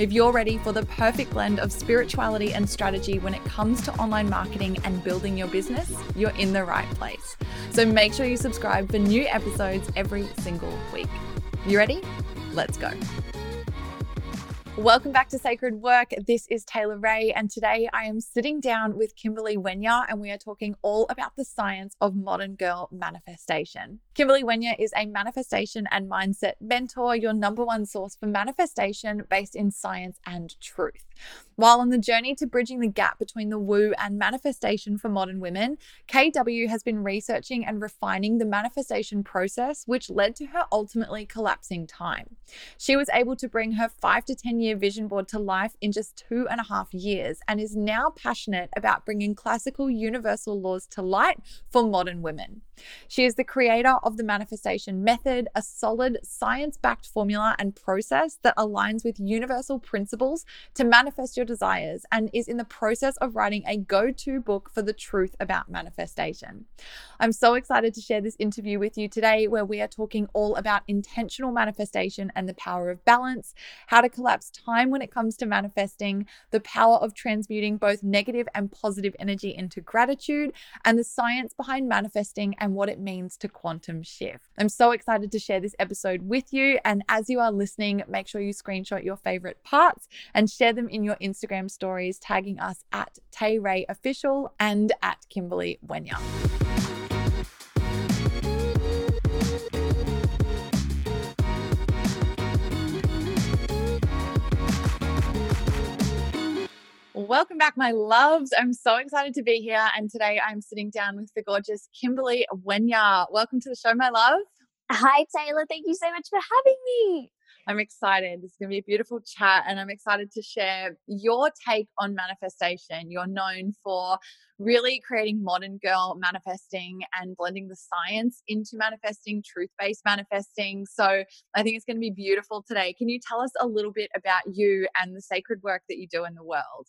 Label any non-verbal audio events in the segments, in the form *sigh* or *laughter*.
If you're ready for the perfect blend of spirituality and strategy when it comes to online marketing and building your business, you're in the right place. So make sure you subscribe for new episodes every single week. You ready? Let's go. Welcome back to Sacred Work. This is Taylor Ray, and today I am sitting down with Kimberly Wenya, and we are talking all about the science of modern girl manifestation. Kimberly Wenya is a manifestation and mindset mentor, your number one source for manifestation based in science and truth. While on the journey to bridging the gap between the woo and manifestation for modern women, KW has been researching and refining the manifestation process, which led to her ultimately collapsing time. She was able to bring her five to 10 year vision board to life in just two and a half years and is now passionate about bringing classical universal laws to light for modern women. She is the creator of the manifestation method, a solid science backed formula and process that aligns with universal principles to manifest your desires and is in the process of writing a go to book for the truth about manifestation. I'm so excited to share this interview with you today, where we are talking all about intentional manifestation and the power of balance, how to collapse time when it comes to manifesting, the power of transmuting both negative and positive energy into gratitude, and the science behind manifesting and what it means to quantum shift. I'm so excited to share this episode with you. And as you are listening, make sure you screenshot your favorite parts and share them in your Instagram stories, tagging us at Tay Ray Official and at Kimberly Wenya. Welcome back, my loves. I'm so excited to be here. And today I'm sitting down with the gorgeous Kimberly Wenya. Welcome to the show, my love. Hi, Taylor. Thank you so much for having me. I'm excited. This is going to be a beautiful chat, and I'm excited to share your take on manifestation. You're known for really creating modern girl manifesting and blending the science into manifesting, truth based manifesting. So I think it's going to be beautiful today. Can you tell us a little bit about you and the sacred work that you do in the world?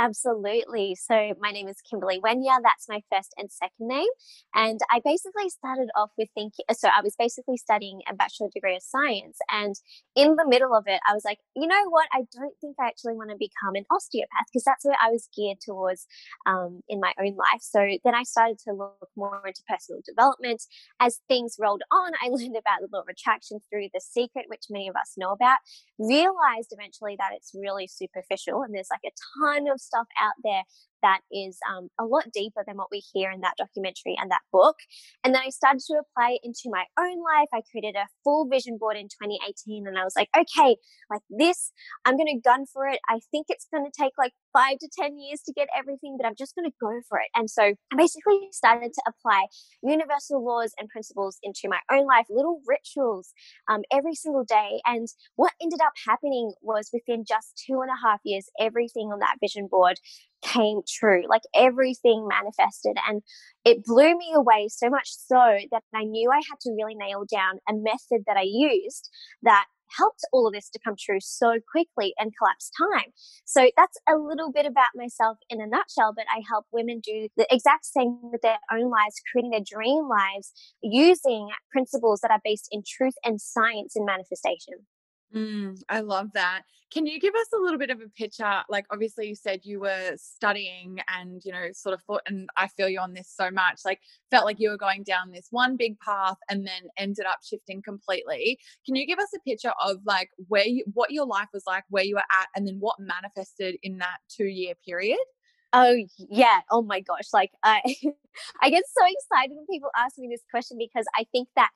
Absolutely. So, my name is Kimberly Wenya. That's my first and second name. And I basically started off with thinking, so I was basically studying a bachelor degree of science. And in the middle of it, I was like, you know what? I don't think I actually want to become an osteopath because that's where I was geared towards um, in my own life. So, then I started to look more into personal development. As things rolled on, I *laughs* learned about the law of attraction through The Secret, which many of us know about. Realized eventually that it's really superficial and there's like a ton of stuff out there that is um, a lot deeper than what we hear in that documentary and that book. And then I started to apply it into my own life. I created a full vision board in 2018 and I was like, okay, like this, I'm going to gun for it. I think it's going to take like five to 10 years to get everything, but I'm just going to go for it. And so I basically started to apply universal laws and principles into my own life, little rituals um, every single day. And what ended up happening was within just two and a half years, everything on that vision board came true. Like everything manifested. And it blew me away so much so that I knew I had to really nail down a method that I used that helped all of this to come true so quickly and collapse time. So that's a little bit about myself in a nutshell, but I help women do the exact same with their own lives, creating their dream lives using principles that are based in truth and science in manifestation. Mm, I love that. Can you give us a little bit of a picture? Like, obviously, you said you were studying and, you know, sort of thought, and I feel you on this so much, like, felt like you were going down this one big path and then ended up shifting completely. Can you give us a picture of, like, where you, what your life was like, where you were at, and then what manifested in that two year period? Oh yeah. Oh my gosh. Like I *laughs* I get so excited when people ask me this question because I think that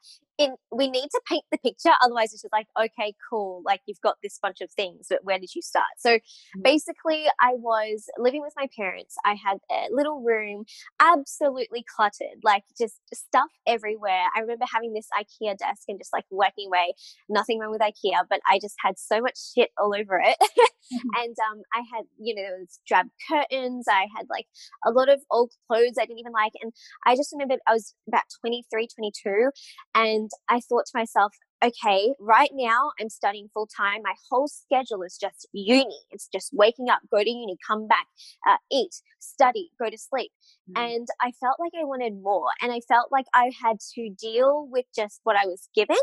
in, we need to paint the picture. Otherwise, it's just like, okay, cool. Like you've got this bunch of things, but where did you start? So mm-hmm. basically, I was living with my parents. I had a little room, absolutely cluttered, like just stuff everywhere. I remember having this IKEA desk and just like working away. Nothing wrong with IKEA, but I just had so much shit all over it. *laughs* mm-hmm. And um, I had, you know, there was drab curtains. I had like a lot of old clothes I didn't even like. And I just remembered I was about 23, 22. And I thought to myself, okay, right now I'm studying full time. My whole schedule is just uni. It's just waking up, go to uni, come back, uh, eat, study, go to sleep. Mm-hmm. And I felt like I wanted more. And I felt like I had to deal with just what I was given.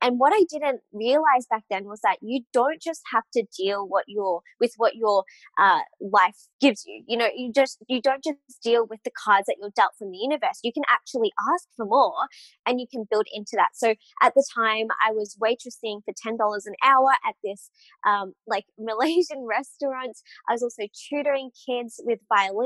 And what I didn't realize back then was that you don't just have to deal what your with what your uh, life gives you. You know, you just you don't just deal with the cards that you're dealt from the universe. You can actually ask for more and you can build into that. So at the time I was waitressing for $10 an hour at this um, like *laughs* Malaysian restaurant. I was also tutoring kids with violin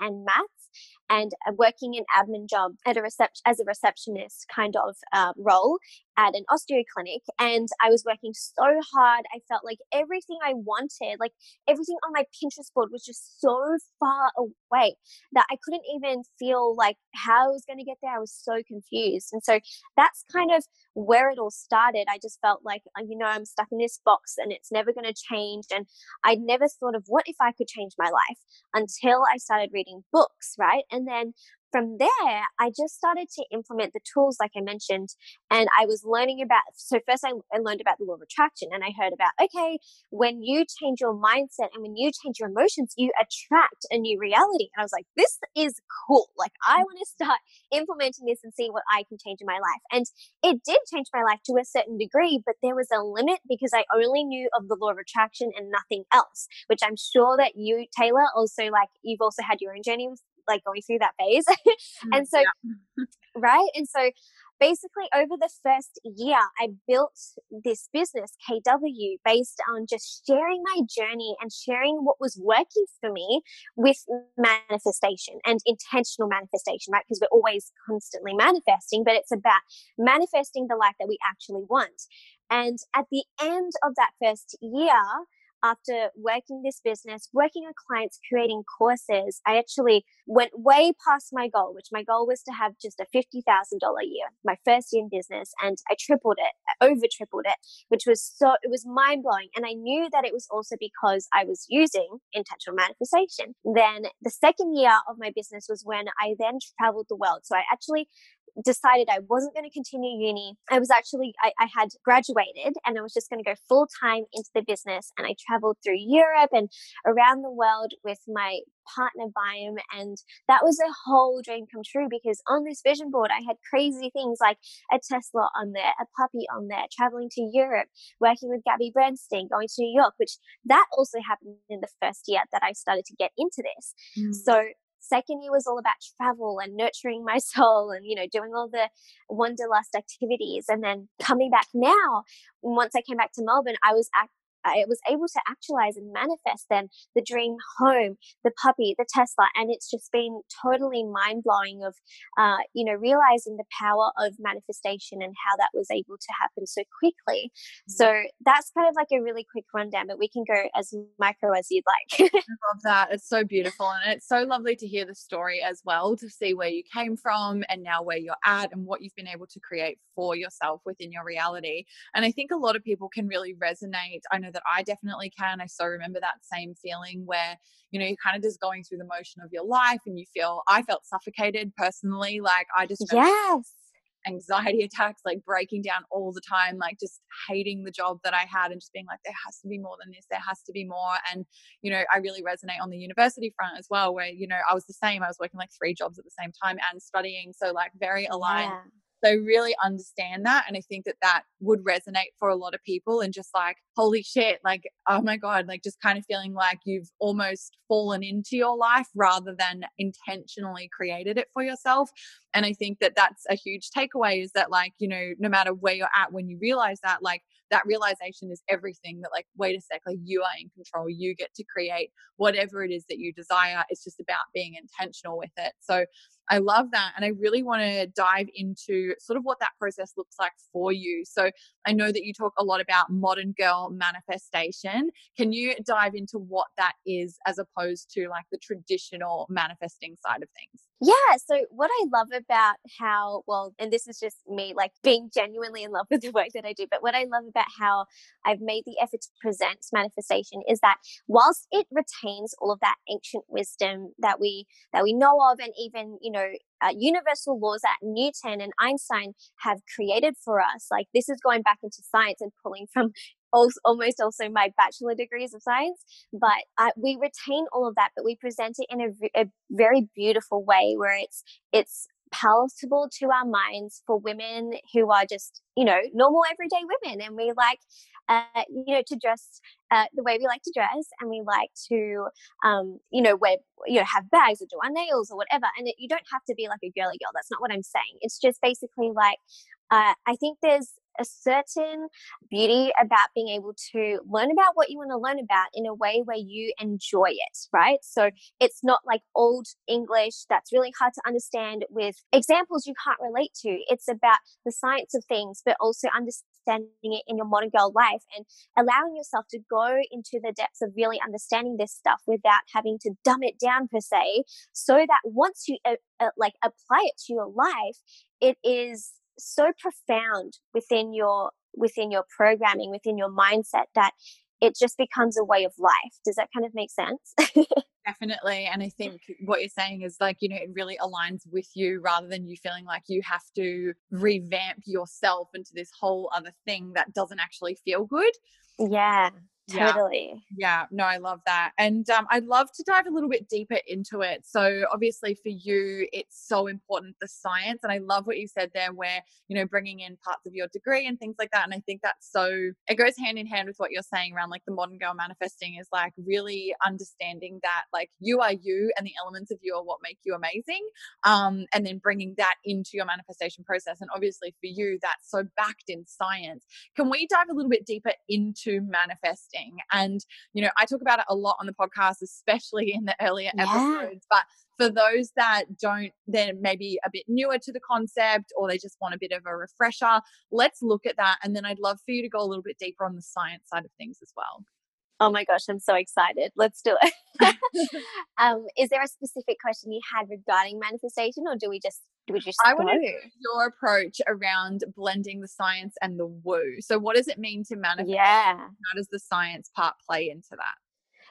and maths and uh, working an admin job at a reception as a receptionist kind of uh, role at an osteo clinic and I was working so hard. I felt like everything I wanted, like everything on my Pinterest board was just so far away that I couldn't even feel like how I was going to get there. I was so confused. And so that's kind of where it all started. I just felt like, uh, you know, I'm stuck in this box and it's never going to change. And I'd never thought of what if I could change my life until I started reading books, right? Then from there, I just started to implement the tools, like I mentioned, and I was learning about. So, first, I, I, learned about the law of attraction, and I heard about okay, when you change your mindset and when you change your emotions, you attract a new reality. And I was like, this is cool. Like, I want to start implementing this and see what I can change in my life. And it did change my life to a certain degree, but there was a limit because I only knew of the law of attraction and nothing else, which I'm sure that you, Taylor, also like you've also had your own journey with like going through that phase. *laughs* Mm, and so, yeah. *laughs* right. And so basically over the first year, I built this business, KW, based on just sharing my journey and sharing what was working for me with manifestation and intentional manifestation, right? Because we're always constantly manifesting, but it's about manifesting the life that we actually want. And at the end of that first year, after working this business, working with clients, creating courses, I actually went way past my goal, which my goal was to have just a $50,000 year, my first year in business. And I tripled it, over tripled it, which was so, it was mind blowing. And I knew that it was also because I was using intentional manifestation. Then the second year of my business was when I then traveled the world. So I actually decided I wasn't going to continue uni. I was actually, I, I had graduated and I was just going to go full time into the business. And I traveled through Europe and around the world with my partner Byam. And that was a whole dream come true because on this vision board, I had crazy things like a Tesla on there, a puppy on there, traveling to Europe, working with Gabby Bernstein, going to New York, which that also happened in the first year that I started to get into this. Mm. So second year was all about travel and nurturing my *laughs* soul and you know doing all the wanderlust activities. And then coming back now once i came back to melbourne i was act- I was able to actualize and manifest then the dream home, the puppy, the Tesla. And it's just been totally mind blowing of, uh, you know, realizing the power of manifestation and how that was able to happen so quickly. Mm-hmm. So that's kind of like a really quick rundown, but we can go as micro as you'd like. I love that. It's so beautiful. And it's so lovely to hear the story as well, to see where you came from and now where you're at and what you've been able to create for yourself within your reality. And I think a lot of people can really resonate. I know that I definitely can. I so remember that same feeling where, you know, you're kind of just going through the motion of your life and you feel, I felt suffocated personally. Like I just, yes. Anxiety *laughs* attacks, like breaking down all the time, like just hating the job that I had and just being like, there has to be more than this, there has to be more. And, you know, I really resonate on the university front as well, where, you know, I was the same. I was working like three jobs at the same time and studying. So, like, very aligned. Yeah so really understand that. And I think that that would resonate for a lot of people and just like, holy shit, like, oh my God, like just kind of feeling like you've almost fallen into your life rather than intentionally created it for yourself. And I think that that's a huge takeaway is that, like, you know, no matter where you're at when you realize that, like, that realization is everything that like wait a sec like you are in control you get to create whatever it is that you desire it's just about being intentional with it so I love that. And I really want to dive into sort of what that process looks like for you. So I know that you talk a lot about modern girl manifestation. Can you dive into what that is as opposed to like the traditional manifesting side of things? Yeah. So, what I love about how, well, and this is just me like being genuinely in love with the work that I do, but what I love about how I've made the effort to present manifestation is that whilst it retains all of that ancient wisdom that we that we know of and even you know uh, universal laws that Newton and Einstein have created for us. Like this is going back into science and pulling from *laughs* also, almost also my bachelor degrees of science. But uh, we retain all of that, but we present it in a, a very beautiful way where it's it's palatable to our minds for women who are just you know normal everyday women and we like uh, you know, to dress uh, the way we like to dress, and we like to, um, you know, wear, you know, have bags or do our nails or whatever. And it, you don't have to be like a girly girl. That's not what I'm saying. It's just basically like, uh, I think there's a certain beauty about being able to learn about what you want to learn about in a way where you enjoy it, right? So it's not like old English that's really hard to understand with examples you can't relate to. It's about the science of things, but also understanding it in your modern girl life and allowing yourself to go into the depths of really understanding this stuff without having to dumb it down per se, so that once you uh, uh, like apply it to your life, it is so profound within your within your programming within your mindset that it just becomes a way of life. Does that kind of make sense? *laughs* Definitely and i think what you're saying is like you know it really aligns with you rather than you feeling like you have to revamp yourself into this whole other thing that doesn't actually feel good. Yeah Totally. Yeah. yeah. No, I love that. And um, I'd love to dive a little bit deeper into it. So, obviously, for you, it's so important the science. And I love what you said there, where, you know, bringing in parts of your degree and things like that. And I think that's so, it goes hand in hand with what you're saying around like the modern girl manifesting is like really understanding that like you are you and the elements of you are what make you amazing. Um, and then bringing that into your manifestation process. And obviously, for you, that's so backed in science. Can we dive a little bit deeper into manifesting? And, you know, I talk about it a lot on the podcast, especially in the earlier yeah. episodes. But for those that don't, they're maybe a bit newer to the concept or they just want a bit of a refresher, let's look at that. And then I'd love for you to go a little bit deeper on the science side of things as well. Oh my gosh, I'm so excited. Let's do it. *laughs* *laughs* um, is there a specific question you had regarding manifestation, or do we just do we just? I want to your approach around blending the science and the woo. So, what does it mean to manifest? Yeah. How does the science part play into that?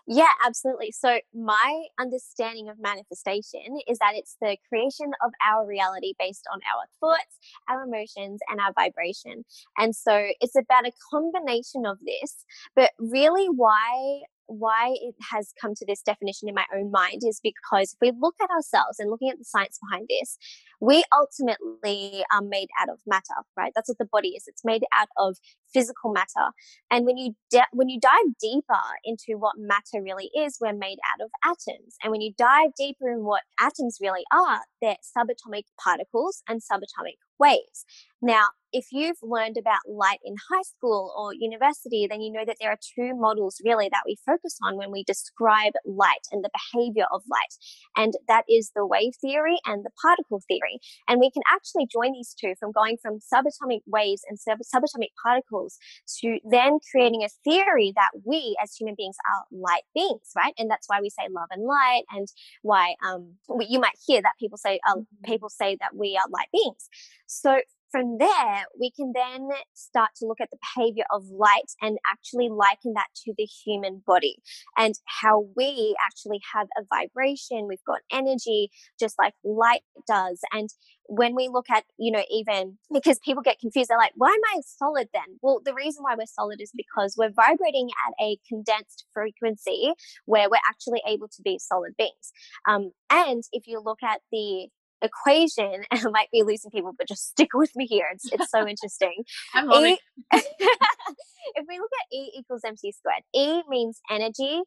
Yeah, absolutely. So, my understanding of manifestation is that it's the creation of our reality based on our thoughts, our emotions, and our vibration. And so, it's about a combination of this, but really, why why it has come to this definition in my own mind is because if we look at ourselves and looking at the science behind this, we ultimately are made out of matter, right? That's what the body is. It's made out of physical matter. And when you de- when you dive deeper into what matter really is, we're made out of atoms. And when you dive deeper in what atoms really are, they're subatomic particles and subatomic waves. Now, if you've learned about light in high school or university, then you know that there are two models really that we focus on when we describe light and the behavior of light. And that is the wave theory and the particle theory. And we can actually join these two from going from subatomic waves and sub- subatomic particles to then creating a theory that we as human beings are light beings, right? And that's why we say love and light and why um, you might hear that people say, uh, people say that we are light beings. So from there, we can then start to look at the behavior of light and actually liken that to the human body and how we actually have a vibration. We've got energy just like light does. And when we look at, you know, even because people get confused, they're like, why am I solid then? Well, the reason why we're solid is because we're vibrating at a condensed frequency where we're actually able to be solid beings. Um, and if you look at the equation, *laughs* and I might be losing people, but just stick with me here. It's, it's so interesting. *laughs* I'm e- *laughs* if we look at E equals mc squared, E means energy,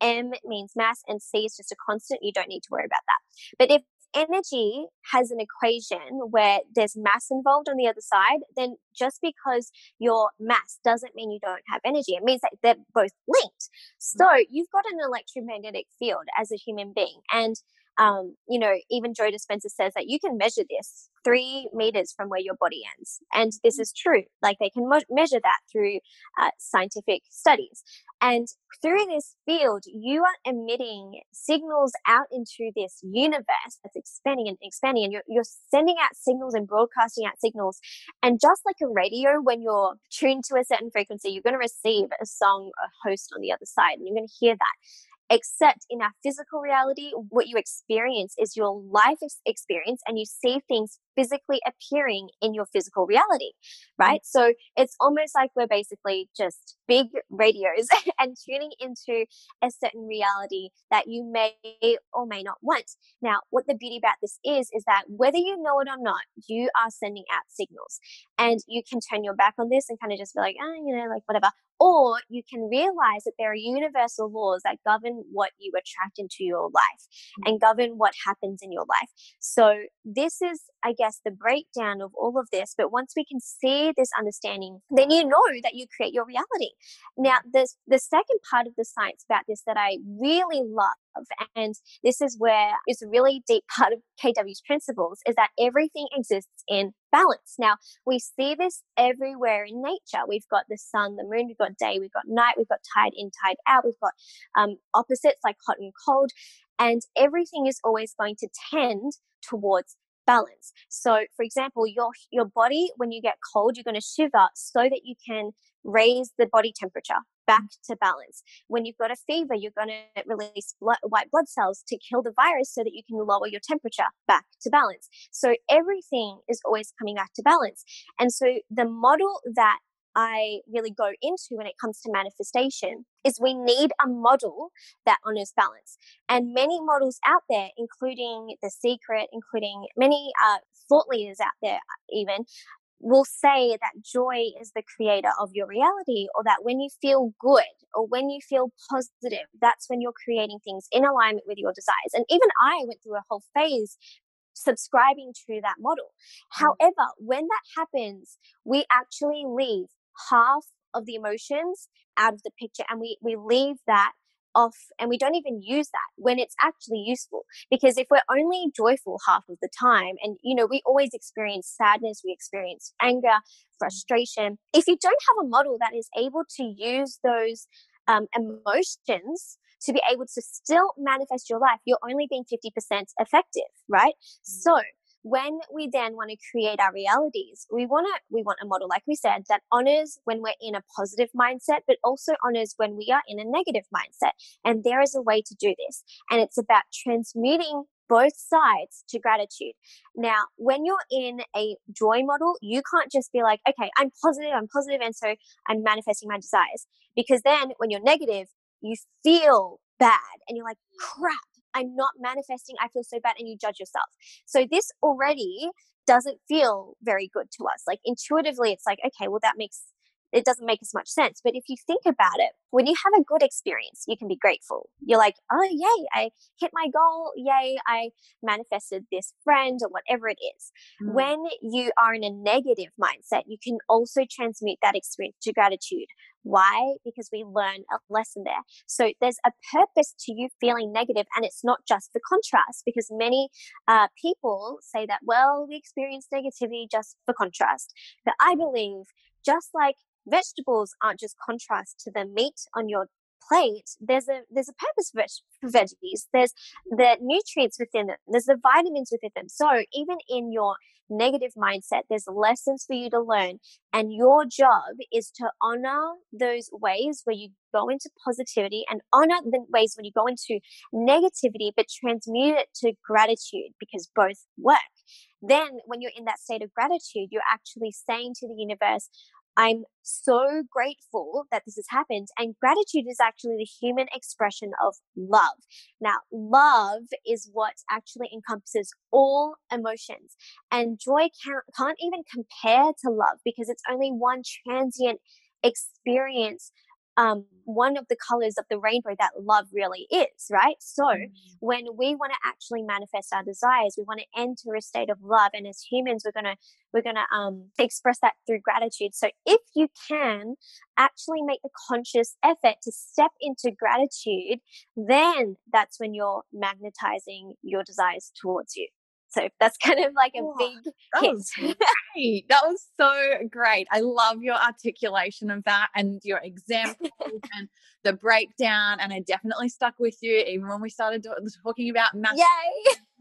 M means mass, and C is just a constant. You don't need to worry about that. But if energy has an equation where there's mass involved on the other side, then just because your mass doesn't mean you don't have energy. It means that they're both linked. So you've got an electromagnetic field as a human being. And um, you know, even Joe Dispenza says that you can measure this three meters from where your body ends. And this is true. Like they can mo- measure that through uh, scientific studies. And through this field, you are emitting signals out into this universe that's expanding and expanding. And you're, you're sending out signals and broadcasting out signals. And just like a radio, when you're tuned to a certain frequency, you're going to receive a song, a host on the other side, and you're going to hear that except in our physical reality, what you experience is your life experience and you see things physically appearing in your physical reality, right? Mm-hmm. So it's almost like we're basically just big radios *laughs* and tuning into a certain reality that you may or may not want. Now, what the beauty about this is, is that whether you know it or not, you are sending out signals and you can turn your back on this and kind of just be like, oh, you know, like whatever. Or you can realize that there are universal laws that govern what you attract into your life mm. and govern what happens in your life. So this is, I guess, the breakdown of all of this. But once we can see this understanding, then you know that you create your reality. Now, the, the second part of the science about this that I really love and this is where it's a really deep part of KW's principles is that everything exists in balance. Now, we see this everywhere in nature. We've got the sun, the moon, we've got day, we've got night, we've got tide in, tide out, we've got um, opposites like hot and cold, and everything is always going to tend towards balance. So, for example, your your body when you get cold, you're going to shiver so that you can raise the body temperature back to balance. When you've got a fever, you're going to release blood, white blood cells to kill the virus so that you can lower your temperature back to balance. So everything is always coming back to balance. And so the model that I really go into when it comes to manifestation is we need a model that honors balance. And many models out there, including The Secret, including many uh, thought leaders out there, even, will say that joy is the creator of your reality, or that when you feel good or when you feel positive, that's when you're creating things in alignment with your desires. And even I went through a whole phase subscribing to that model. Mm. However, when that happens, we actually leave half of the emotions out of the picture and we, we leave that off and we don't even use that when it's actually useful because if we're only joyful half of the time and you know we always experience sadness we experience anger frustration. If you don't have a model that is able to use those um, emotions to be able to still manifest your life you're only being 50% effective right? So when we then want to create our realities we want to we want a model like we said that honors when we're in a positive mindset but also honors when we are in a negative mindset and there is a way to do this and it's about transmuting both sides to gratitude. Now, when you're in a joy model, you can't just be like, okay, I'm positive, I'm positive, and so I'm manifesting my desires. Because then when you're negative, you feel bad and you're like, crap, I'm not manifesting. I feel so bad. And you judge yourself. So this already doesn't feel very good to us. Like intuitively, it's like, okay, well, that makes it doesn't make as much sense. But if you think about it, when you have a good experience, you can be grateful. You're like, oh, yay, I hit my goal. Yay, I manifested this friend or whatever it is. Mm. When you are in a negative mindset, you can also transmute that experience to gratitude. Why? Because we learn a lesson there. So there's a purpose to you feeling negative, and it's not just for contrast. Because many uh, people say that, well, we experience negativity just for contrast. But I believe, just like vegetables aren't just contrast to the meat on your plate there's a there's a purpose for, for veggies. There's the nutrients within them there's the vitamins within them. So even in your negative mindset there's lessons for you to learn and your job is to honor those ways where you go into positivity and honor the ways when you go into negativity but transmute it to gratitude because both work. Then when you're in that state of gratitude you're actually saying to the universe I'm so grateful that this has happened. And gratitude is actually the human expression of love. Now, love is what actually encompasses all emotions. And joy can't, can't even compare to love because it's only one transient experience um, one of the colors of the rainbow that love really is, right? So Mm. when we want to actually manifest our desires, we want to enter a state of love, and as humans, we're gonna we're gonna um, express that through gratitude. So if you can actually make the conscious effort to step into gratitude, then that's when you're magnetizing your desires towards you. So that's *laughs* kind of like a Wow, big That hit. *laughs* great. That was so great. I love your articulation of that and your examples *laughs* and the breakdown. And I definitely stuck with you even when we started talking about math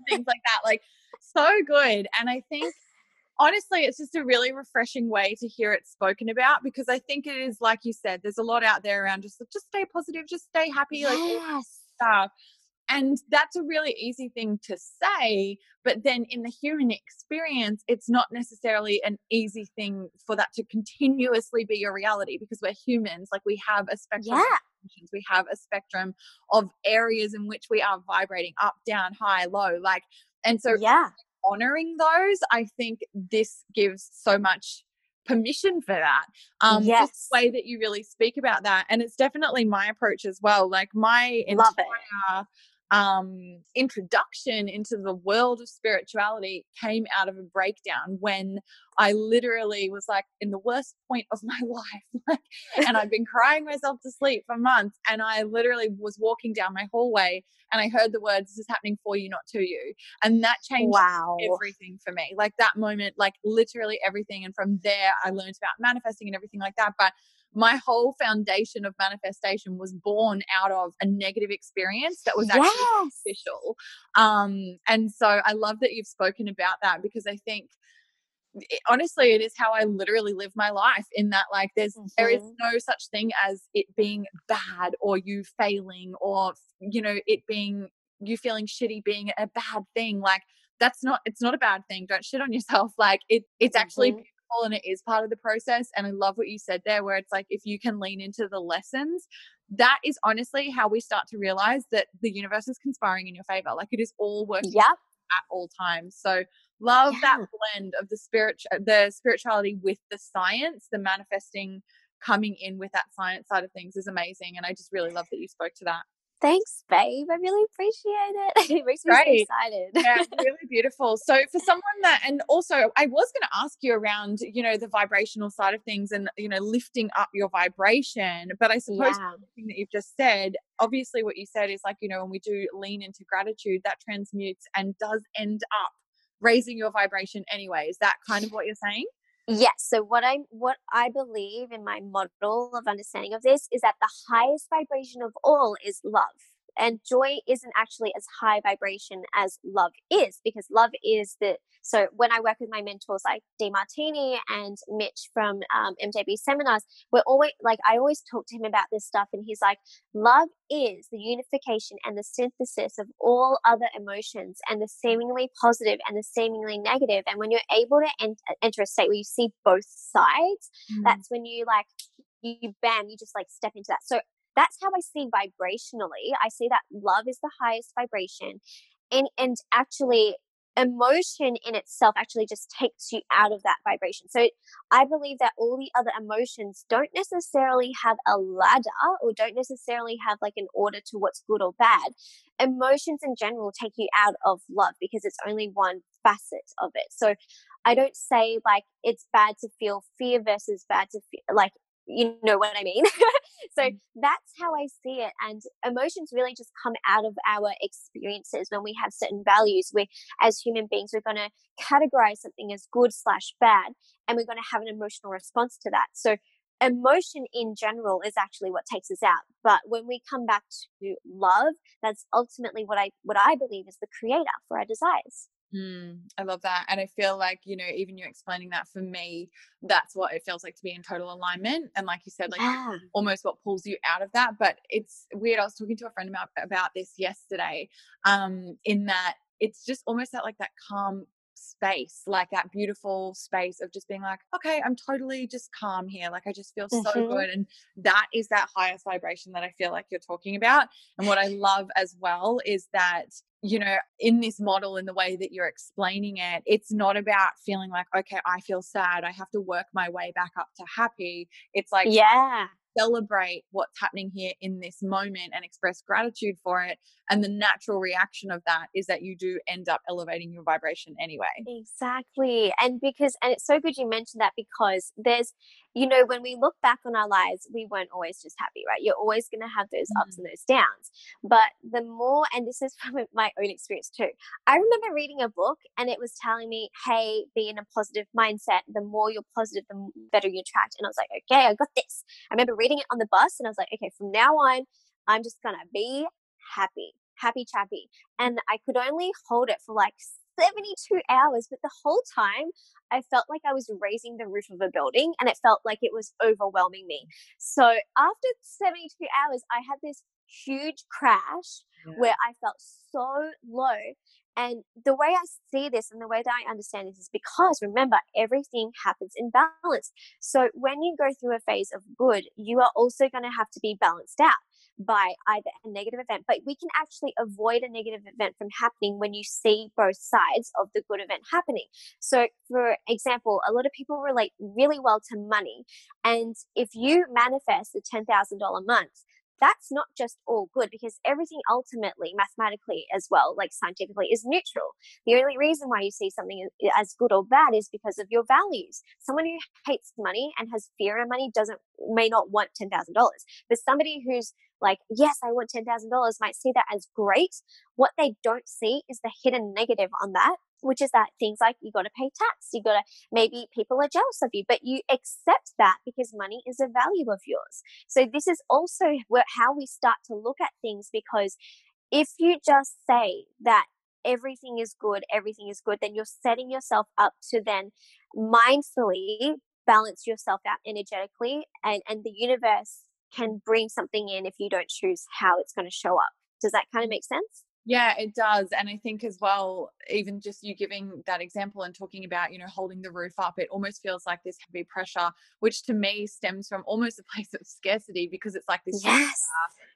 things like that. Like so good. And I think honestly, it's just a really refreshing way to hear it spoken about because I think it is like you said, there's a lot out there around just just stay positive, just stay happy, like Yes. stuff. And that's a really easy thing to say, but then in the human experience, it's not necessarily an easy thing for that to continuously be your reality because we're humans. Like we have a spectrum Yeah. we have a spectrum of areas in which we are vibrating up, down, high, low. Like, and so Yeah. honoring those, I think this gives so much permission for that. Um, Yes. just the way that you really speak about that. And it's definitely my approach as well. Like my Love it. entire um introduction into the world of spirituality came out of a breakdown when I literally was like in the worst point of *laughs* my life like and I'd been crying myself to sleep for months and I literally was walking down my hallway and I heard the words this is happening for you not to you and that changed Wow. everything for me. Like that moment, like literally everything. And from there, I learned about manifesting and everything like that. But my whole foundation of manifestation was born out of a negative experience that was actually Yes. beneficial. Um, and so I love that you've spoken about that because I think it, honestly it is how i literally live my life in that like there's there is Mhm. no such thing as it being bad or you failing or you know it being you feeling shitty being a bad thing like that's not it's not a bad thing don't shit on yourself like it it's actually Mhm. And it is part of the process and i love what you said there where it's like if you can lean into the lessons that is honestly how we start to realize that the universe is conspiring in your favor like it is all working at all times. So love that blend of the spirit, the spirituality with the science, the manifesting coming in with that science side of things is amazing. And I just really love that you spoke to that. Thanks, babe. I really appreciate it. *laughs* It makes me Great. so excited. Yeah, *laughs* really beautiful. So for someone that, and also I was going to ask you around, you know, the vibrational side of things and, you know, lifting up your vibration. But I suppose Yeah. everything that you've just said, obviously what you said is like, you know, when we do lean into gratitude, that transmutes and does end up raising your vibration anyway. Is that kind of *sighs* what you're saying? Yes. So what I what I believe in my model of understanding of this is that the highest vibration of all is love. And joy isn't actually as high vibration as love is because love is the so when I work with my mentors like Martini and Mitch from um, MJB seminars, we're always like I always talk to him about this stuff, and he's like, love is the unification and the synthesis of all other emotions and the seemingly positive and the seemingly negative. And when you're able to en- enter a state where you see both sides, Mm. that's when you like you bam you just like step into that so that's how i see vibrationally i see that love is the highest vibration and and actually emotion in itself actually just takes you out of that vibration. So i believe that all the other emotions don't necessarily have a ladder or don't necessarily have like an order to what's good or bad. Emotions in general take you out of love because it's only one facet of it. So I don't say like it's bad to feel fear versus bad to feel like you know what I mean. *laughs* so Mm. that's how I see it. And emotions really just come out of our experiences when we have certain values. We, as human beings, we're going to categorize something as good slash bad, and we're going to have an emotional response to that. So emotion in general is actually what takes us out. But when we come back to love, that's ultimately what I what I believe is the creator for our desires. Mm, I love that. And I feel like, you know, even you explaining that for me, that's what it feels like to be in total alignment. And like you said, like yeah. almost what pulls you out of that. But it's weird. I was talking to a friend about, about this yesterday, um, in that it's just almost that like that calm space, like that beautiful space of just being like, okay, I'm totally just calm here. Like I just feel so Mhm. good. And that is that highest vibration that I feel like you're talking about. And what I love as well is that you know, in this model, in the way that you're explaining it, it's not about feeling like, okay, I feel sad. I have to work my way back up to happy. It's like, Yeah. Celebrate what's happening here in this moment and express gratitude for it. And the natural reaction of that is that you do end up elevating your vibration anyway. Exactly. And because, and it's so good you mentioned that because there's, you know, when we look back on our lives, we weren't always just happy, right? You're always going to have those ups mm-hmm. and those downs. But the more, and this is *laughs* from my own experience too, I remember reading a book and it was telling me, hey, be in a positive mindset. The more you're positive, the better you attract. And I was like, okay, I got this. I remember reading it on the bus and I was like, okay, from now on, I'm just going to be happy, happy chappy. And I could only hold it for like 72 hours, but the whole time I felt like I was raising the roof of a building and it felt like it was overwhelming me. So after 72 hours, I had this huge crash yeah. where I felt so low. And the way I see this and the way that I understand this is because remember, everything happens in balance. So when you go through a phase of good, you are also going to have to be balanced out by either a negative event, but we can actually avoid a negative event from happening when you see both sides of the good event happening. So, for example, a lot of people relate really well to money. And if you manifest a $10,000 month, that's not just all good because everything ultimately, mathematically as well, like scientifically, is neutral. The only reason why you see something as good or bad is because of your values. Someone who hates money and has fear of money doesn't may not want ten thousand dollars, but somebody who's like, yes, I want $10,000 might see that as great. What they don't see is the hidden negative on that, which is that things like you got to pay tax, you got to, maybe people are jealous of you, but you accept that because money is a value of yours. So this is also where, how we start to look at things because if you just say that everything is good, everything is good, then you're setting yourself up to then mindfully balance yourself out energetically and, and the universe can bring something in if you don't choose how it's going to show up. Does that kind of make sense? Yeah, it does. And I think as well, even just you giving that example and talking about, you know, holding the roof up, it almost feels like this heavy pressure, which to me stems from almost a place of scarcity because it's like this yes.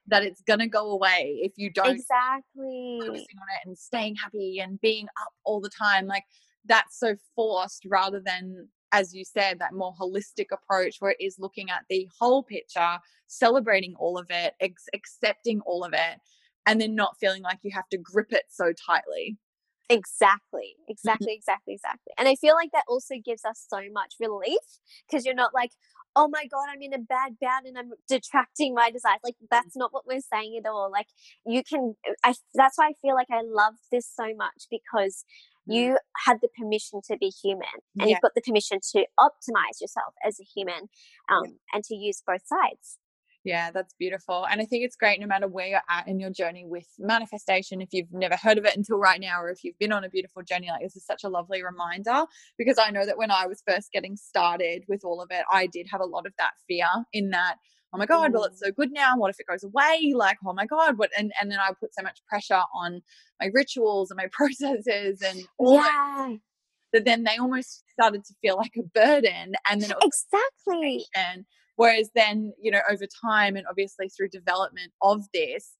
that it's going to go away if you don't exactly focusing on it and staying happy and being up all the time. Like that's so forced rather than as you said, that more holistic approach where it is looking at the whole picture, celebrating all of it, ex- accepting all of it, and then not feeling like you have to grip it so tightly. Exactly, mm-hmm. exactly, exactly, exactly. And I feel like that also gives us so much relief because you're not like, oh my God, I'm in a bad bout and I'm detracting my desires. Like, mm. that's not what we're saying at all. Like, you can, uh, I, that's why I feel like I love this so much because mm. you had the permission to be human and yeah. you've got the permission to optimize yourself as a human um, yeah. and to use both sides yeah, that's beautiful. And I think it's great no matter where you're at in your journey with manifestation. If you've never heard of it until right now, or if you've been on a beautiful journey, like this is such a lovely reminder because I know that when I was first getting started with all of it, I did have a lot of that fear in that oh my god well it's mm. so good now what if it goes away like oh my god what and, and then i put so much pressure on my rituals and my *laughs* processes and all yeah. that, that then they almost started to feel like a burden and then exactly and whereas then you know over time and obviously through development of this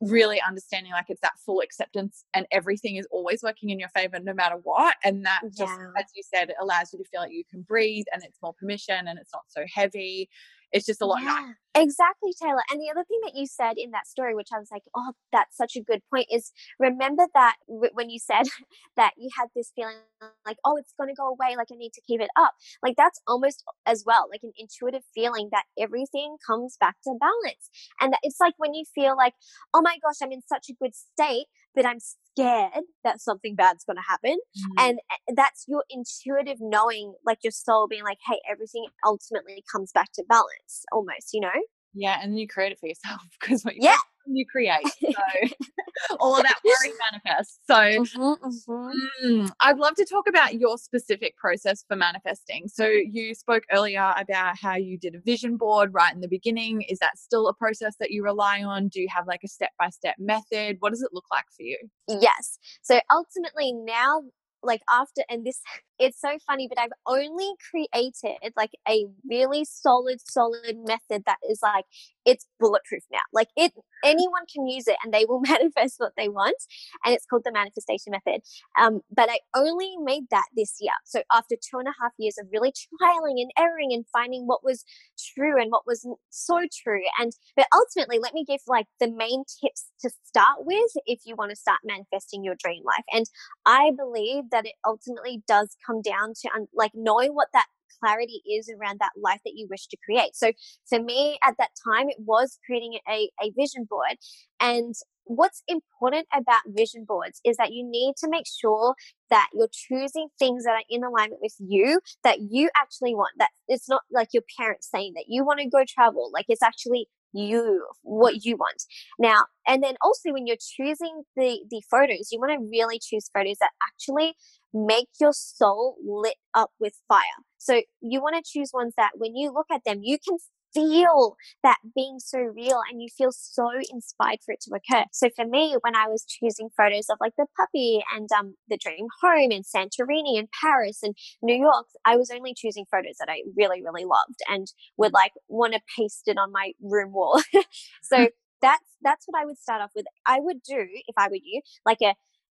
really understanding like it's that full acceptance and everything is always working in your favor no matter what and that just yeah. as you said it allows you to feel like you can breathe and it's more permission and it's not so heavy it's just a lot. Yeah, exactly taylor and the other thing that you said in that story which i was like oh that's such a good point is remember that w- when you said *laughs* that you had this feeling like oh it's going to go away like i need to keep it up like that's almost as well like an intuitive feeling that everything comes back to balance and that it's like when you feel like oh my gosh i'm in such a good state but i'm scared that something bad's going to happen mm. and eh, that's your intuitive knowing like your soul being like hey everything ultimately comes back to balance almost you know yeah and you create it for yourself *laughs* because what you yeah you create so *laughs* *laughs* *laughs* all of that worry *laughs* manifests. So mm-hmm, mm-hmm. Mm, i'd love to talk about your specific process for manifesting. So you spoke earlier about how you did a vision board right in the beginning. Is that still a process that you rely on? Do you have like a step by step method? What does it look like for you? Yes. So ultimately now like after and this it's so funny, but I've only created like a really solid, solid method that is like it's bulletproof now. Like it, anyone can use it and they will *laughs* manifest what they want. And it's called the manifestation method. Um, but I only made that this year. So after two and a half years of really trialing and erroring and finding what was true and what was so true. And, but ultimately, let me give like the main tips to start with if you want to start manifesting your dream life. And I believe that it ultimately does come down to um, like knowing what that clarity is around that life that you wish to create. So for me at that time, it was creating a, a vision board. And what's important about vision boards is that you need to make sure that you're choosing things that are in alignment with you that you actually want that it's not like your parents saying that you want to go travel like it's actually you what you want now and then also when you're choosing the the photos you want to really choose photos that actually make your soul lit up with fire so you want to choose ones that when you look at them you can feel that being so real and you feel so inspired for it to occur. So for me, when I was choosing photos of like the puppy and um, the dream home in Santorini and Paris and New York, I was only choosing photos that I really, really loved and would like want to paste it on my room wall. *laughs* so *laughs* that's that's what I would start off with. I would do if I were you, like a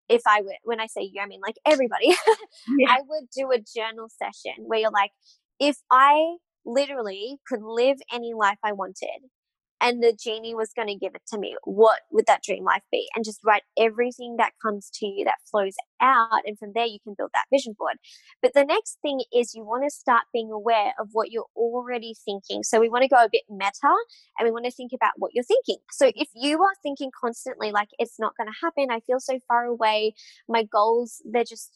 if I were when I say you, I mean like everybody. *laughs* yeah. I would do a journal session where you're like, if I literally could live any life I wanted and the genie was going to give it to me, what would that dream life be? And just write everything that comes to you that flows out. And from there, you can build that vision board. But the next thing is you want to start being aware of what you're already thinking. So we want to go a bit meta and we want to think about what you're thinking. So if you are thinking constantly, like, it's not going to happen, I feel so far away, my goals, they're just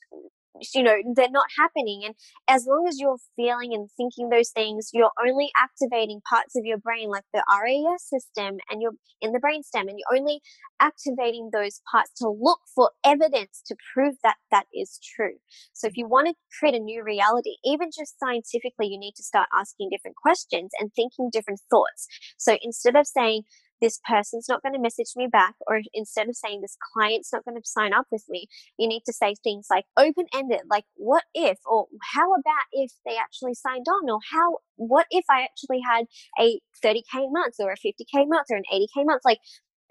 you know they're not happening and as long as you're feeling and thinking those things you're only activating parts of your brain like the RAS system and you're in the brainstem and you're only activating those parts to look for evidence to prove that that is true. So if you want to create a new reality even just scientifically you need to start asking different questions and thinking different thoughts. So instead of saying this person's not going to message me back, or instead of saying this client's not going to sign up with me, you need to say things like open ended, like what if, or how about if they actually signed on, or how, what if I actually had a 30K month, or a 50K month, or an 80K month? Like,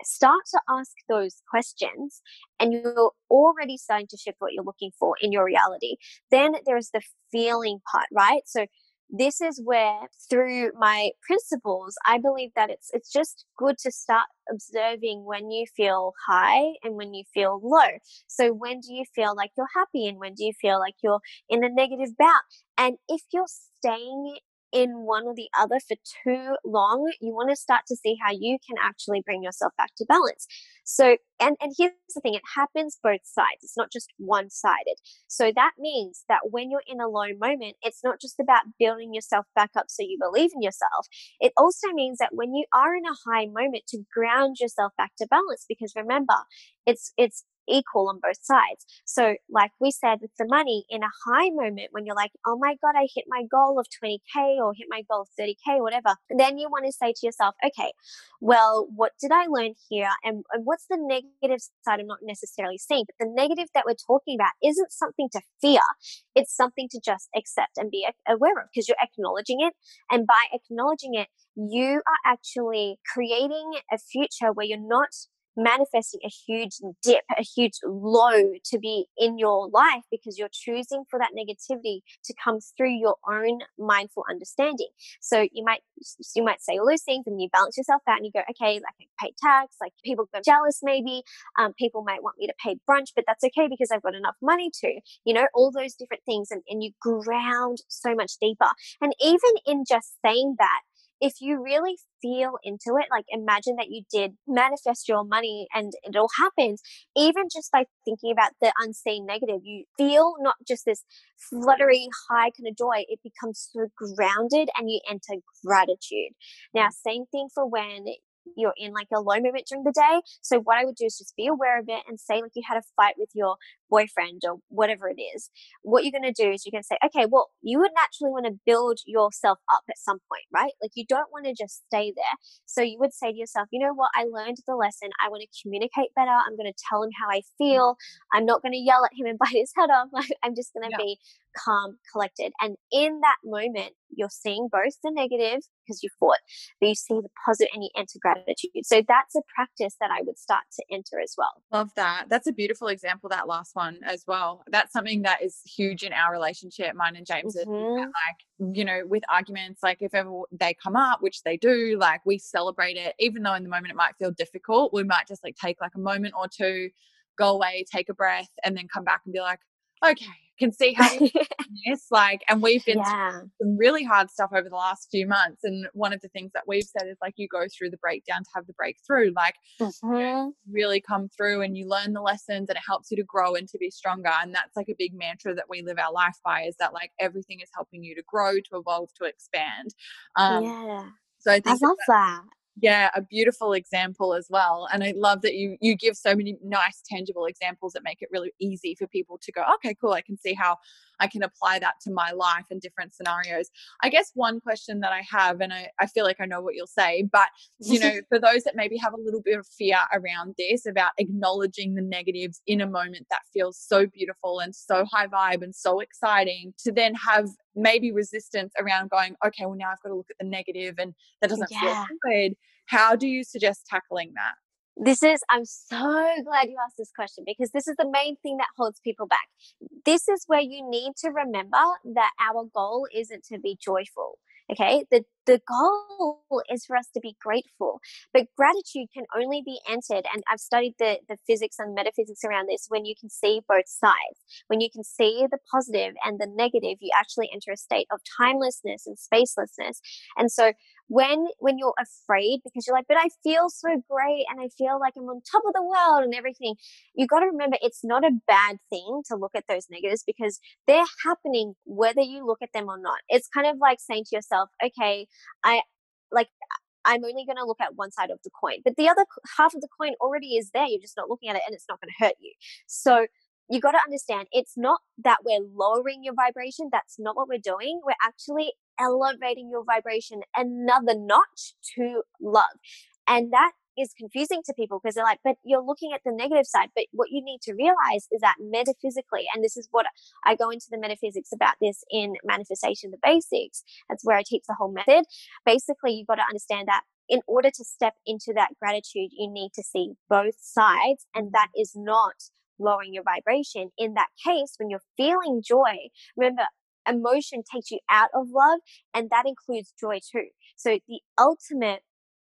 start to ask those questions and you're already starting to shift what you're looking for in your reality. Then there's the feeling part, right? So this is where through my principles i believe that it's it's just good to start observing when you feel high and when you feel low. So when do you feel like you're happy and when do you feel like you're in a negative bout? And if you're staying in one or the other for too long, you want to start to see how you can actually bring yourself back to balance. So, and, and here's the thing, it happens both sides. It's not just one sided. So that means that when you're in a low moment, it's not just about building yourself back up so you believe in yourself. It also means that when you are in a high moment to ground yourself back to balance, because remember, it's, it's equal on both sides. So, like we said with the money, in a high moment when you're like, oh my God, I hit my goal of 20K or hit my goal of 30K, whatever, then you want to say to yourself, okay, well, what did I learn here? And, and what's the negative side I'm not necessarily seeing? But the negative that we're talking about isn't something to fear, it's something to just accept and be aware of because you're acknowledging it. And by acknowledging it, you are actually creating a future where you're not manifesting a huge dip, a huge low to be in your life because you're choosing for that negativity to come through your own mindful understanding. So you might you might say all those things and you balance yourself out and you go, okay, like I pay tax, like people get jealous maybe. Um, people might want me to pay brunch, but that's okay because I've got enough money to, you know, all those different things and, and you ground so much deeper. And even in just saying that, if you really feel into it, like imagine that you did manifest your money and it all happens, even just by thinking about the unseen negative, you feel not just this fluttery high kind of joy, it becomes so grounded and you enter gratitude. Now, mm. same thing for when you're in like a low moment during the day. So what I would do is just be aware of it and say like you had a fight with your boyfriend or whatever it is, what you're going to do is you're going to say, okay, well, you would naturally want to build yourself up at some point, right? Like you don't want to just stay there. So you would say to yourself, you know what? I learned the lesson. I want to communicate better. I'm going to tell him how I mm. feel. I'm not going to yell at him and *laughs* bite his head off. *laughs* I'm just going to yeah. be calm, collected. And in that moment, you're seeing both the negative because you fought, but you see the positive and you enter gratitude. So that's a practice that I would start to enter as well. Love that. That's a beautiful example, that last one as well. That's something that is huge in our relationship, mine and James. Mm-hmm. Like, you know, with arguments, like if ever they come up, which they do, like we celebrate it, even though in the moment it might feel difficult, we might just like take like a moment or two, go away, take a breath, and then come back and be like, okay, can see how *laughs* this like and we've been yeah. some really hard stuff over the last few months and one of the things that we've said is like you go through the breakdown to have the breakthrough like mm-hmm. you know, really come through and you learn the lessons and it helps you to grow and to be stronger and that's like a big mantra that we live our life by is that like everything is helping you to grow to evolve to expand um yeah so I, think I love that, that yeah a beautiful example as well and i love that you you give so many nice tangible examples that make it really easy for people to go okay cool i can see how i can apply that to my life in different scenarios i guess one question that i have and i, I feel like i know what you'll say but you know *laughs* for those that maybe have a little bit of fear around this about acknowledging the negatives in a moment that feels so beautiful and so high vibe and so exciting to then have maybe resistance around going, okay, well, now I've got to look at the negative and that doesn't yeah. feel good. How do you suggest tackling that? This is, I'm so glad you asked this question because this is the main thing that holds people back. This is where you need to remember that our goal isn't to be joyful. Okay. The, the goal is for us to be grateful, but gratitude can only be entered. And I've studied the, the physics and metaphysics around this when you can see both sides. When you can see the positive and the negative, you actually enter a state of timelessness and spacelessness. And so when when you're afraid because you're like but i feel so great and i feel like i'm on top of the world and everything you got to remember it's not a bad thing to look at those negatives because they're happening whether you look at them or not it's kind of like saying to yourself okay i like I'm only going to look at one side of the coin, but the other half of the coin already is there. You're just not looking at it and it's not going to hurt you. So you got to understand it's not that we're lowering your vibration. That's not what we're doing. We're actually elevating your vibration another notch to love. And that is confusing to people because they're like, but you're looking at the negative side. But what you need to realize is that metaphysically, and this is what I go into the metaphysics about this in Manifestation, the Basics. That's where I teach the whole method. Basically, you've got to understand that in order to step into that gratitude, you need to see both sides. And that mm-hmm. is not lowering your vibration. In that case, when you're feeling joy, remember, emotion takes you out of love and that includes joy too. So the ultimate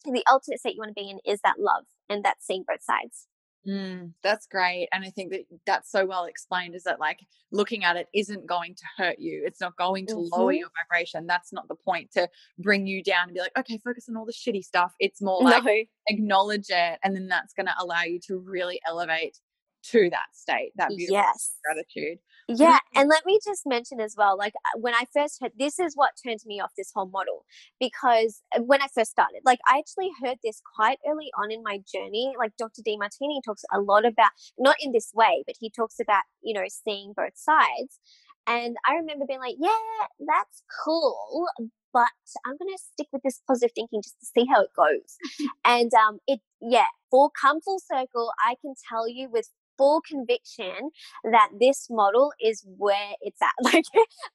the ultimate state you want to be in is that love and that's seeing both sides. Mm, that's great. And I think that that's so well explained is that like looking at it isn't going to hurt you. It's not going to mm-hmm. lower your vibration. That's not the point to bring you down and be like, okay, focus on all the shitty stuff. It's more like no. acknowledge it. And then that's going to allow you to really elevate to that state, that beautiful yes. gratitude. Yeah. And let me just mention as well, like uh, when I first heard this is what turned me off this whole model because uh, when I first started, like I actually heard this quite early on in my journey. Like Dr. Demartini talks a lot about, not in this way, but he talks about, you know, seeing both sides. And I remember being like, yeah, that's cool, but I'm going to stick with this positive thinking just to see how it goes. *laughs* and um, it, yeah, for come full circle, I can tell you with full conviction that this model is where it's at. *laughs* Like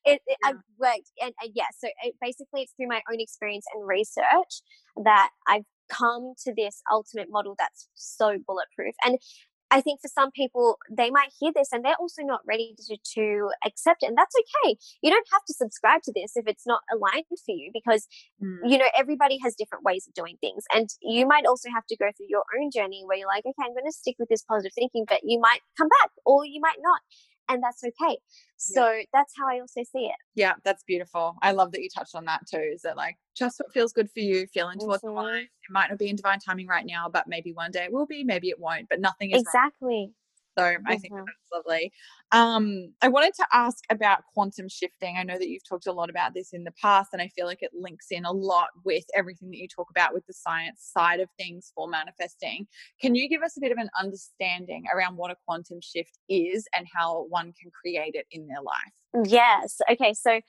it, it. I've worked, and, and yeah, so it, basically it's through my own experience and research that I've come to this ultimate model that's so bulletproof. And I think for some people, they might hear this and they're also not ready to, to accept it. And that's okay. You don't have to subscribe to this if it's not aligned for you because, mm. you know, everybody has different ways of doing things. And you might also have to go through your own journey where you're like, okay, I'm going to stick with this positive thinking, but you might come back or you might not and that's okay. So yeah. that's how I also see it. Yeah, that's beautiful. I love that you touched on that too. Is that like just what feels good for you, feel into what's aligned. It might not be in divine timing right now, but maybe one day it will be, maybe it won't, but nothing is exactly. Wrong. So I think mm-hmm. that's lovely. Um, I wanted to ask about quantum shifting. I know that you've talked a lot about this in the past, and I feel like it links in a lot with everything that you talk about with the science side of things for manifesting. Can you give us a bit of an understanding around what a quantum shift is and how one can create it in their life? Yes. Okay. So,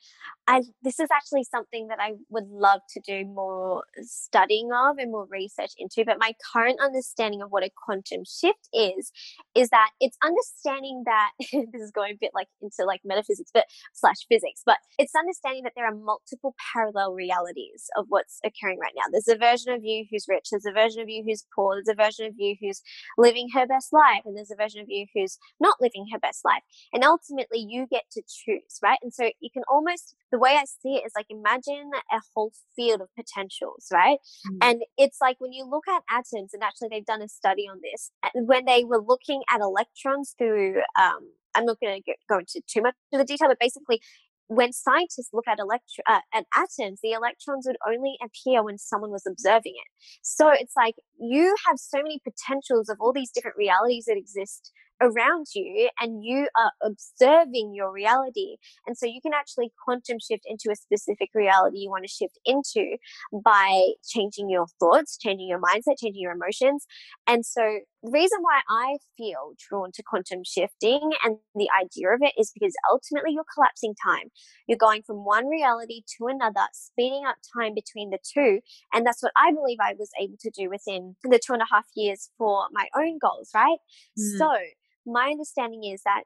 I this is actually something that I would love to do more studying of and more research into. But my current understanding of what a quantum shift is is that it's understanding that *laughs* this is going a bit like into like metaphysics, but slash physics. But it's understanding that there are multiple parallel realities of what's occurring right now. There's a version of you who's rich. There's a version of you who's poor. There's a version of you who's living her best life, and there's a version of you who's not living her best life. And ultimately, you get to choose choose, right? And so you can almost, the way I see it is like imagine a whole field of potentials, right? Mm-hmm. And it's like when you look at atoms, and actually they've done a study on this, when they were looking at electrons through, um, I'm not going to go into too much of the detail, but basically when scientists look at electro- uh, at atoms, the electrons would only appear when someone was observing it. So it's like you have so many potentials of all these different realities that exist around you and you are observing your reality. And so you can actually quantum shift into a specific reality you want to shift into by changing your thoughts, changing your mindset, changing your emotions. And so the reason why I feel drawn to quantum shifting and the idea of it is because ultimately you're collapsing time. You're going from one reality to another, speeding up time between the two. And that's what I believe I was able to do within the two and a half years for my own goals, right? Mm. So my understanding is that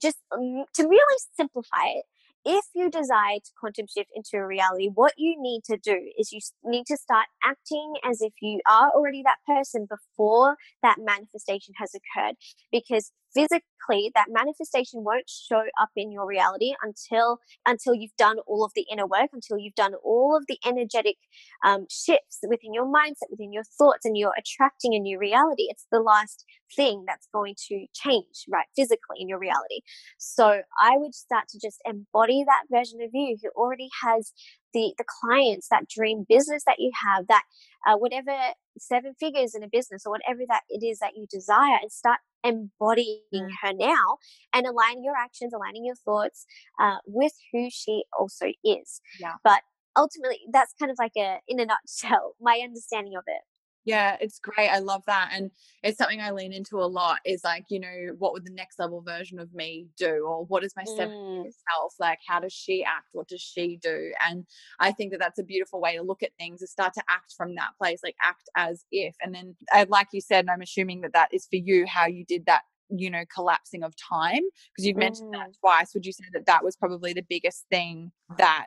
just um, to really simplify it, if you desire to quantum shift into a reality, what you need to do is you need to start acting as if you are already that person before that manifestation has occurred. Because physically that manifestation won't show up in your reality until until you've done all of the inner work until you've done all of the energetic um, shifts within your mindset within your thoughts and you're attracting a new reality. It's the last thing that's going to change right physically in your reality. So i would start to just embody that version of you who already has the the clients that dream business that you have that uh, whatever seven figures in a business or whatever that it is that you desire and start embodying mm. her now and aligning your actions, aligning your thoughts uh, with who she also is. Yeah. But ultimately, that's kind of like a, in a nutshell, my understanding of it. Yeah, it's great. I love that. And it's something I lean into a lot is like, you know, what would the next level version of me do? Or what is my mm. self? Like, how does she act? What does she do? And I think that that's a beautiful way to look at things is start to act from that place, like act as if. And then, uh, like you said, and I'm assuming that that is for you, how you did that you know collapsing of time because you've mentioned mm. that twice would you say that that was probably the biggest thing that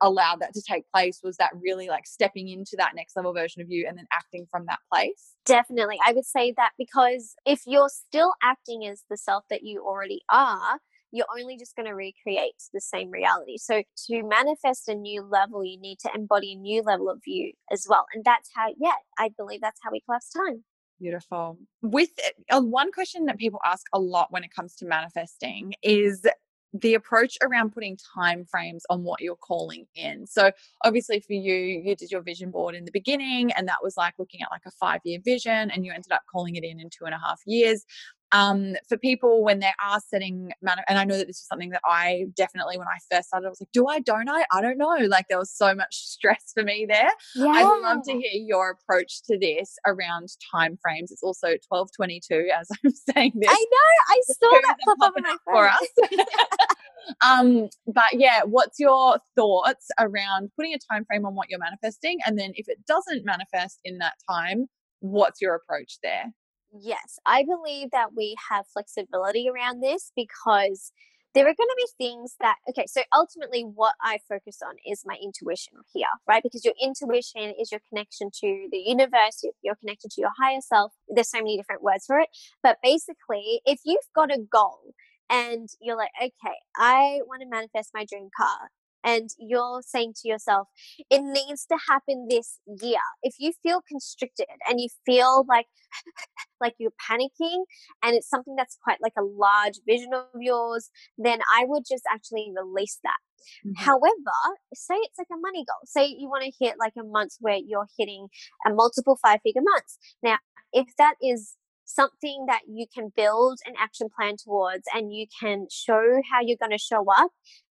allowed that to take place was that really like stepping into that next level version of you and then acting from that place definitely i would say that because if you're still acting as the self that you already are you're only just going to recreate the same reality. So to manifest a new level, you need to embody a new level of you as well. And that's how, yeah, I believe that's how we collapse time. Beautiful. With uh, one question that people ask a lot when it comes to manifesting is the approach around putting time frames on what you're calling in. So obviously for you, you did your vision board in the beginning, and that was like looking at like a five year vision, and you ended up calling it in in two and a half years um, for people when they are setting and I know that this is something that I definitely when I first started I was like do I don't I? I don't know. Like there was so much stress for me there. Yeah. I'd love to hear your approach to this around time frames. It's also 1222 as *laughs* I'm saying this. I know I saw that pop up in my for us. *laughs* Um but yeah what's your thoughts around putting a time frame on what you're manifesting? And then if it doesn't manifest in that time what's your approach there Yes, I believe that we have flexibility around this because there are going to be things that, okay, so ultimately what I focus on is my intuition here, right? Because your intuition is your connection to the universe, you're connected to your higher self. There's so many different words for it. But basically, if you've got a goal and you're like, okay, I want to manifest my dream car and you're saying to yourself, it needs to happen this year. If you feel constricted and you feel like *laughs* like you're panicking and it's something that's quite like a large vision of yours, then I would just actually release that. Mm-hmm. However, say it's like a money goal. Say you want to hit like a month where you're hitting a multiple five figure months. Now, if that is something that you can build an action plan towards and you can show how you're going to show up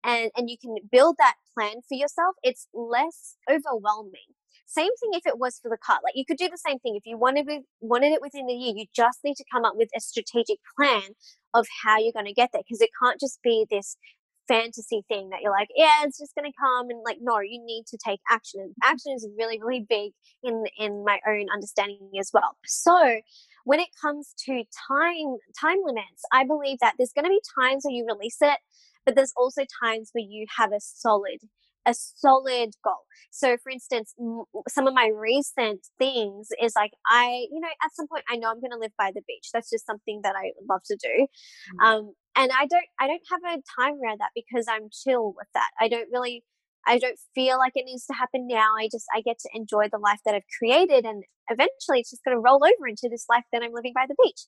and, and you can build that plan for yourself, it's less overwhelming. Same thing if it was for the car. Like you could do the same thing if you wanted it, wanted it within the year. You just need to come up with a strategic plan of how you're going to get there because it can't just be this fantasy thing that you're like, yeah, it's just going to come and like, no, you need to take action. And mm-hmm. action is really, really big in, in my own understanding as well. So when it comes to time, time limits, I believe that there's going to be times where you release it, but there's also times where you have a solid a solid goal. So, for instance, some of my recent things is like I, you know, at some point I know I'm going to live by the beach. That's just something that I love to do. Mm-hmm. Um, and I don't I don't have a time around that because I'm chill with that. I don't really I don't feel like it needs to happen now. I just I get to enjoy the life that I've created, and eventually it's just going to roll over into this life that I'm living by the beach.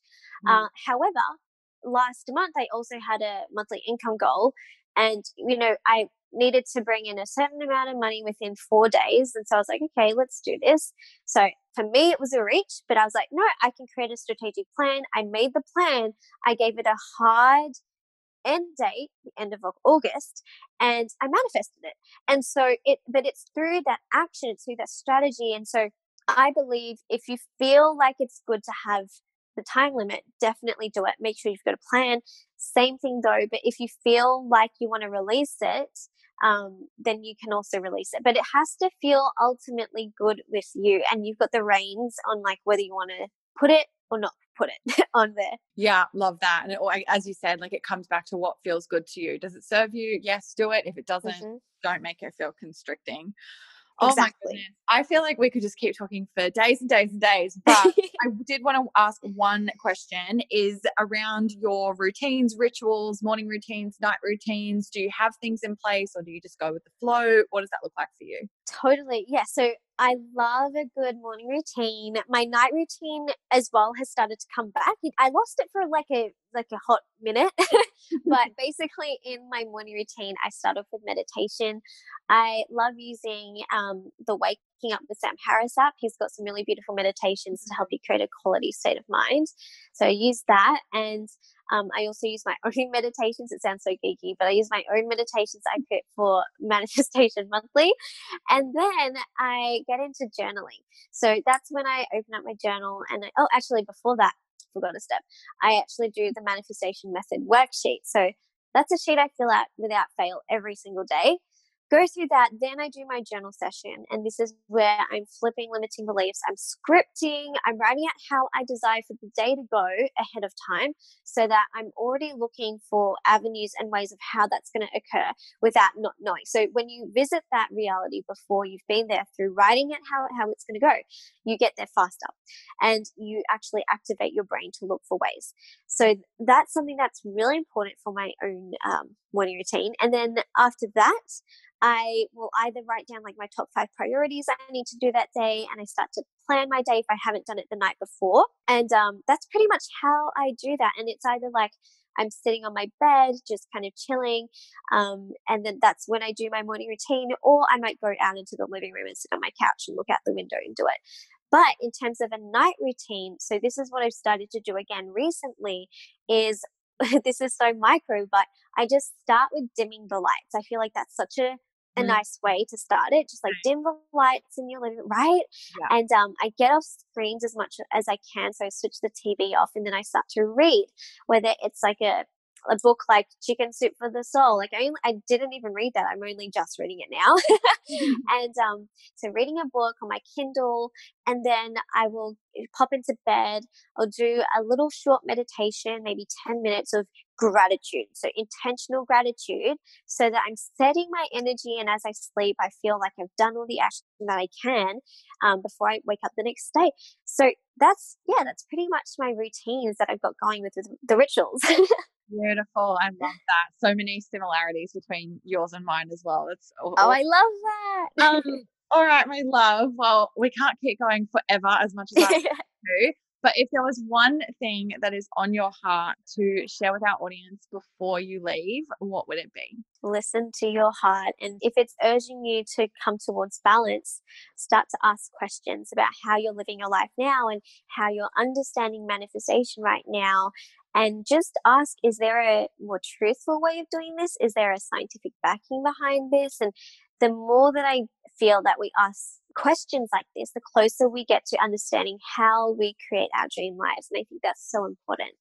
Mm. Uh, however, last month I also had a monthly income goal, and you know I needed to bring in a certain amount of money within four days, and so I was like, okay, let's do this. So for me, it was a reach, but I was like, no, I can create a strategic plan. I made the plan. I gave it a hard end date, the end of August, and I manifested it. And so it, but it's through that action, it's through that strategy. And so I believe if you feel like it's good to have the time limit, definitely do it. Make sure you've got a plan. Same thing though, but if you feel like you want to release it, um, then you can also release it. But it has to feel ultimately good with you, and you've got the reins on like whether you want to put it or not put it *laughs* on there. Yeah, love that. And it, as you said, like it comes back to what feels good to you. Does it serve you? Yes, do it. If it doesn't, mm-hmm. don't make it feel constricting. Oh exactly. my goodness. I feel like we could just keep talking for days and days and days. *laughs* But I did want to ask one question is around your routines, rituals, morning routines, night routines. Do you have things in place or do you just go with the flow? What does that look like for you? Totally. Yeah. So I love a good morning routine. My night routine as well has started to come back. I lost it for like a like a hot minute, *laughs* but *laughs* basically in my morning routine, I start off with meditation. I love using um, the Up with Sam Harris app. He's got some really beautiful meditations to help you create a quality state of mind. So I use that and um, I also use my *laughs* own meditations. It sounds so geeky, but I use my own meditations I create for *laughs* Manifestation Monthly. And then I get into journaling. So that's when I open up my journal and I, oh, actually, before that, forgot a step. I actually do the manifestation method worksheet. So that's a sheet I fill out without fail every single day go through that. Then I do my journal session. And this is where I'm flipping limiting beliefs. I'm scripting. I'm writing out how I desire for the day to go ahead of time so that I'm already looking for avenues and ways of how that's going to occur without not knowing. So when you visit that reality before you've been there through writing it how, how it's going to go, you get there faster and you actually activate your brain to look for ways. So that's something that's really important for my own um, morning routine. And then after that, I will either write down like my top five priorities I need to do that day and I start to plan my day if I haven't done it the night before. And um, that's pretty much how I do that. And it's either like I'm sitting on my bed, just kind of chilling. Um, and then that's when I do my morning routine, or I might go out into the living room and sit on my couch and look out the window and do it. But in terms of a night routine, so this is what I've started to do again recently is *laughs* this is so micro, but I just start with dimming the lights. I feel like that's such a a mm. nice way to start it. Just like dim the lights in your living room, right? Yeah. And um, I get off screens as much as I can. So I switch the TV off and then I start to read, whether it's like a a book like Chicken Soup for the Soul. Like I, I didn't even read that. I'm only just reading it now. *laughs* and um, so reading a book on my Kindle, and then I will pop into bed. I'll do a little short meditation, maybe 10 minutes of gratitude. So intentional gratitude so that I'm setting my energy. And as I sleep, I feel like I've done all the action that I can um, before I wake up the next day. So that's, yeah, that's pretty much my routines that I've got going with the rituals. *laughs* Beautiful. I love that. So many similarities between yours and mine as well. It's oh, I love that. um, *laughs* all right, my love. Well, we can't keep going forever as much as I *laughs* do. But if there was one thing that is on your heart to share with our audience before you leave, what would it be? listen to your heart. And if it's urging you to come towards balance, start to ask questions about how you're living your life now and how you're understanding manifestation right now. And just ask, is there a more truthful way of doing this? Is there a scientific backing behind this? And the more that I feel that we ask questions like this, the closer we get to understanding how we create our dream lives. And I think that's so important.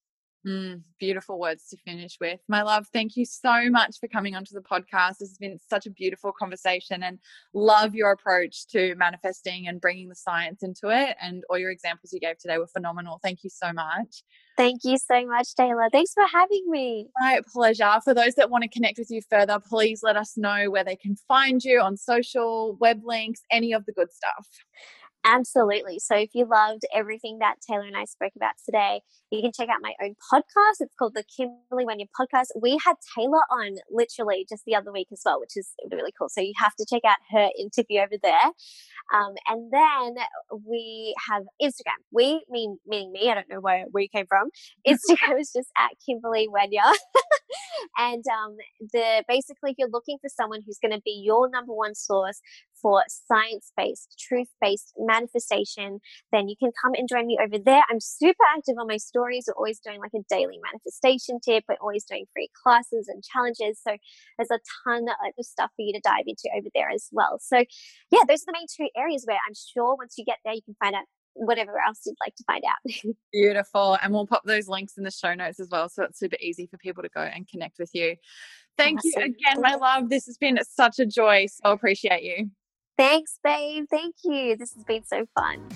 Mm, beautiful words to finish with. My love, thank you so much for coming onto the podcast. This has been such a beautiful conversation and love your approach to manifesting and bringing the science into it. And all your examples you gave today were phenomenal. Thank you so much. Thank you so much, Taylor. Thanks for having me. My pleasure. For those that want to connect with you further, please let us know where they can find you on social, web links, any of the good stuff. Absolutely. So if you loved everything that Taylor and I spoke about today, you can check out my own podcast. It's called the Kimberly Wenya Podcast. We had Taylor on literally just the other week as well, which is really cool. So you have to check out her interview over there. Um, and then we have Instagram. We mean meaning me. I don't know where, where you came from. *laughs* Instagram is just at Kimberly Wenya. *laughs* and um, the basically, if you're looking for someone who's going to be your number one source for science based, truth based manifestation, then you can come and join me over there. I'm super active on my stories. We're always doing like a daily manifestation tip. We're always doing free classes and challenges. So there's a ton of stuff for you to dive into over there as well. So yeah, those are the main two areas where I'm sure once you get there, you can find out whatever else you'd like to find out. *laughs* Beautiful. And we'll pop those links in the show notes as well. So it's super easy for people to go and connect with you. Thank awesome. you again, my love. This has been such a joy. So appreciate you. Thanks, babe. Thank you. This has been so fun.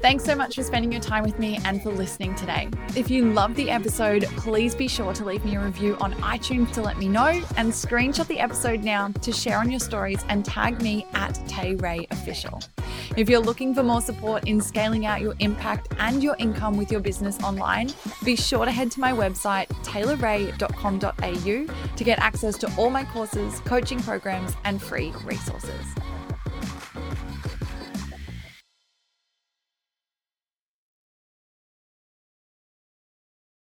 Thanks so much for spending your time with me and for listening today. If you loved the episode, please be sure to leave me a review on iTunes to let me know and screenshot the episode now to share on your stories and tag me at Tay Ray Official. If you're looking for more support in scaling out your impact and your income with your business online, be sure to head to my website, taylorray.com.au, to get access to all my courses, coaching programs, and free resources.